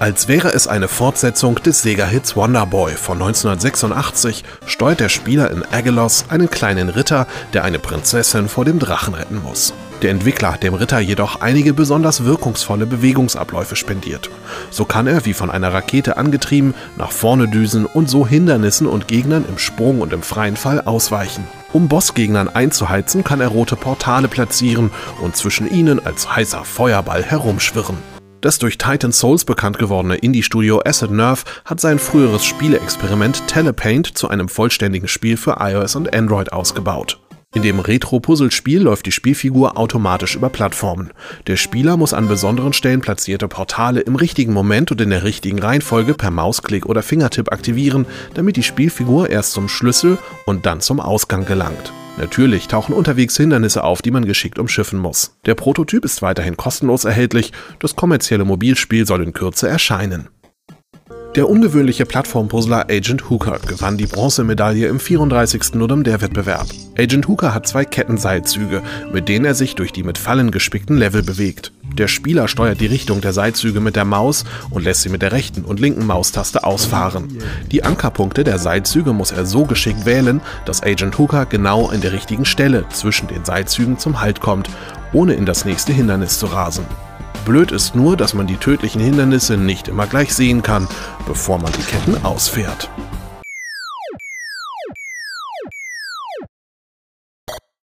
Als wäre es eine Fortsetzung des Sega-Hits Wonderboy von 1986, steuert der Spieler in Agelos einen kleinen Ritter, der eine Prinzessin vor dem Drachen retten muss. Der Entwickler hat dem Ritter jedoch einige besonders wirkungsvolle Bewegungsabläufe spendiert. So kann er, wie von einer Rakete angetrieben, nach vorne düsen und so Hindernissen und Gegnern im Sprung und im freien Fall ausweichen. Um Bossgegnern einzuheizen, kann er rote Portale platzieren und zwischen ihnen als heißer Feuerball herumschwirren. Das durch Titan Souls bekannt gewordene Indie-Studio Acid Nerve hat sein früheres Spieleexperiment Telepaint zu einem vollständigen Spiel für iOS und Android ausgebaut. In dem Retro-Puzzlespiel läuft die Spielfigur automatisch über Plattformen. Der Spieler muss an besonderen Stellen platzierte Portale im richtigen Moment und in der richtigen Reihenfolge per Mausklick oder Fingertipp aktivieren, damit die Spielfigur erst zum Schlüssel und dann zum Ausgang gelangt. Natürlich tauchen unterwegs Hindernisse auf, die man geschickt umschiffen muss. Der Prototyp ist weiterhin kostenlos erhältlich, das kommerzielle Mobilspiel soll in Kürze erscheinen. Der ungewöhnliche Plattformpuzzler Agent Hooker gewann die Bronzemedaille im 34. Nudum der Wettbewerb. Agent Hooker hat zwei Kettenseilzüge, mit denen er sich durch die mit Fallen gespickten Level bewegt. Der Spieler steuert die Richtung der Seilzüge mit der Maus und lässt sie mit der rechten und linken Maustaste ausfahren. Die Ankerpunkte der Seilzüge muss er so geschickt wählen, dass Agent Hooker genau in der richtigen Stelle zwischen den Seilzügen zum Halt kommt, ohne in das nächste Hindernis zu rasen. Blöd ist nur, dass man die tödlichen Hindernisse nicht immer gleich sehen kann, bevor man die Ketten ausfährt.